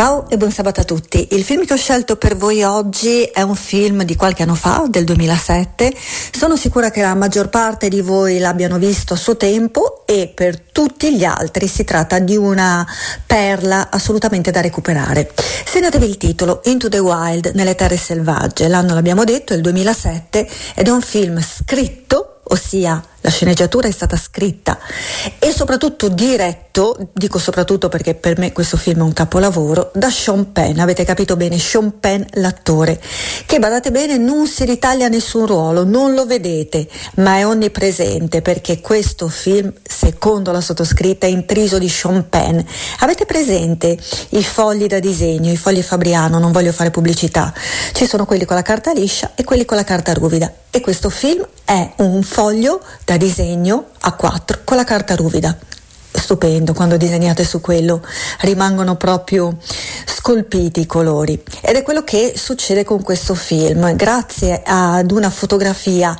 Ciao e buon sabato a tutti. Il film che ho scelto per voi oggi è un film di qualche anno fa, del 2007. Sono sicura che la maggior parte di voi l'abbiano visto a suo tempo e per tutti gli altri si tratta di una perla assolutamente da recuperare. Segnatevi il titolo Into the Wild, nelle terre selvagge. L'anno l'abbiamo detto, è il 2007 ed è un film scritto, ossia la sceneggiatura è stata scritta e soprattutto diretto, dico soprattutto perché per me questo film è un capolavoro, da Sean Penn, avete capito bene, Sean Penn l'attore, che badate bene non si ritaglia nessun ruolo, non lo vedete, ma è onnipresente perché questo film, secondo la sottoscritta, è intriso di Sean Penn. Avete presente i fogli da disegno, i fogli Fabriano, non voglio fare pubblicità, ci sono quelli con la carta liscia e quelli con la carta ruvida. E questo film è un foglio da disegno a 4 con la carta ruvida. Stupendo, quando disegnate su quello rimangono proprio scolpiti i colori ed è quello che succede con questo film. Grazie ad una fotografia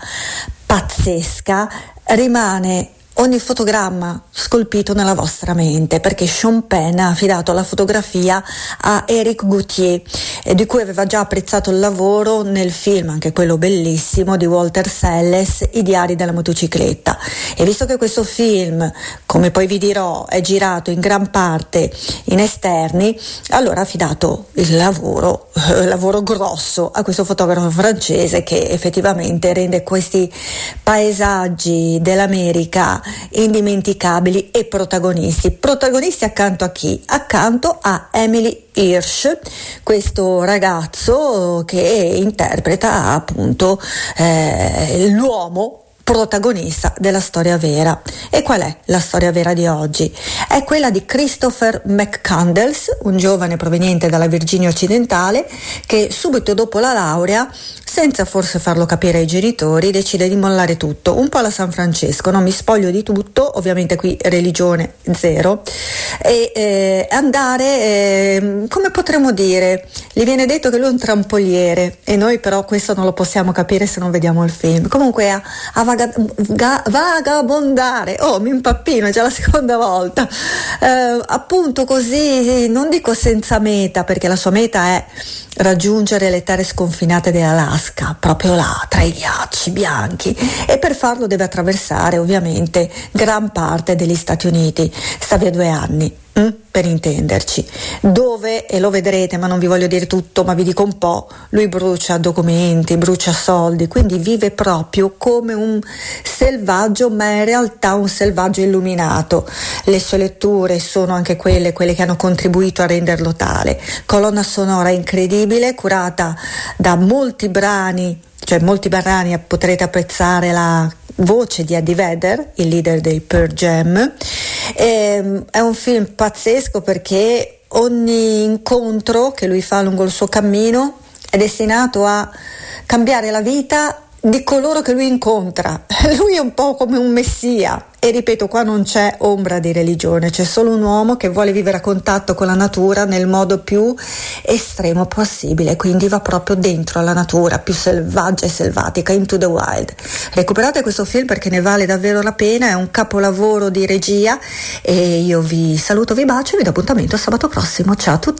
pazzesca rimane ogni fotogramma scolpito nella vostra mente perché Sean Penn ha affidato la fotografia a Eric Gauthier eh, di cui aveva già apprezzato il lavoro nel film, anche quello bellissimo di Walter Selles, I diari della motocicletta. E visto che questo film, come poi vi dirò, è girato in gran parte in esterni, allora ha affidato il lavoro, eh, lavoro grosso a questo fotografo francese che effettivamente rende questi paesaggi dell'America indimenticabili e protagonisti. Protagonisti accanto a chi? Accanto a Emily Hirsch, questo ragazzo che interpreta appunto eh, l'uomo protagonista della storia vera. E qual è la storia vera di oggi? È quella di Christopher McCandles, un giovane proveniente dalla Virginia occidentale che subito dopo la laurea senza forse farlo capire ai genitori, decide di mollare tutto, un po' alla San Francesco, no? mi spoglio di tutto, ovviamente qui religione zero, e eh, andare, eh, come potremmo dire, gli viene detto che lui è un trampoliere e noi però questo non lo possiamo capire se non vediamo il film. Comunque a, a vaga, ga, vagabondare, oh mi impappino, è già la seconda volta, eh, appunto così, non dico senza meta, perché la sua meta è raggiungere le terre sconfinate dell'Alaska, proprio là, tra i ghiacci bianchi, e per farlo deve attraversare ovviamente gran parte degli Stati Uniti. Sta via due anni. Per intenderci, dove, e lo vedrete, ma non vi voglio dire tutto, ma vi dico un po', lui brucia documenti, brucia soldi, quindi vive proprio come un selvaggio, ma in realtà un selvaggio illuminato. Le sue letture sono anche quelle, quelle che hanno contribuito a renderlo tale. Colonna sonora incredibile, curata da molti brani cioè molti brani potrete apprezzare la voce di Eddie Vedder, il leader dei Pearl Jam. E, ehm, è un film pazzesco perché ogni incontro che lui fa lungo il suo cammino è destinato a cambiare la vita di coloro che lui incontra. Lui è un po' come un messia, e ripeto, qua non c'è ombra di religione, c'è solo un uomo che vuole vivere a contatto con la natura nel modo più estremo possibile, quindi va proprio dentro alla natura, più selvaggia e selvatica, into the wild. Recuperate questo film perché ne vale davvero la pena, è un capolavoro di regia e io vi saluto, vi bacio e vi do appuntamento sabato prossimo. Ciao a tutti!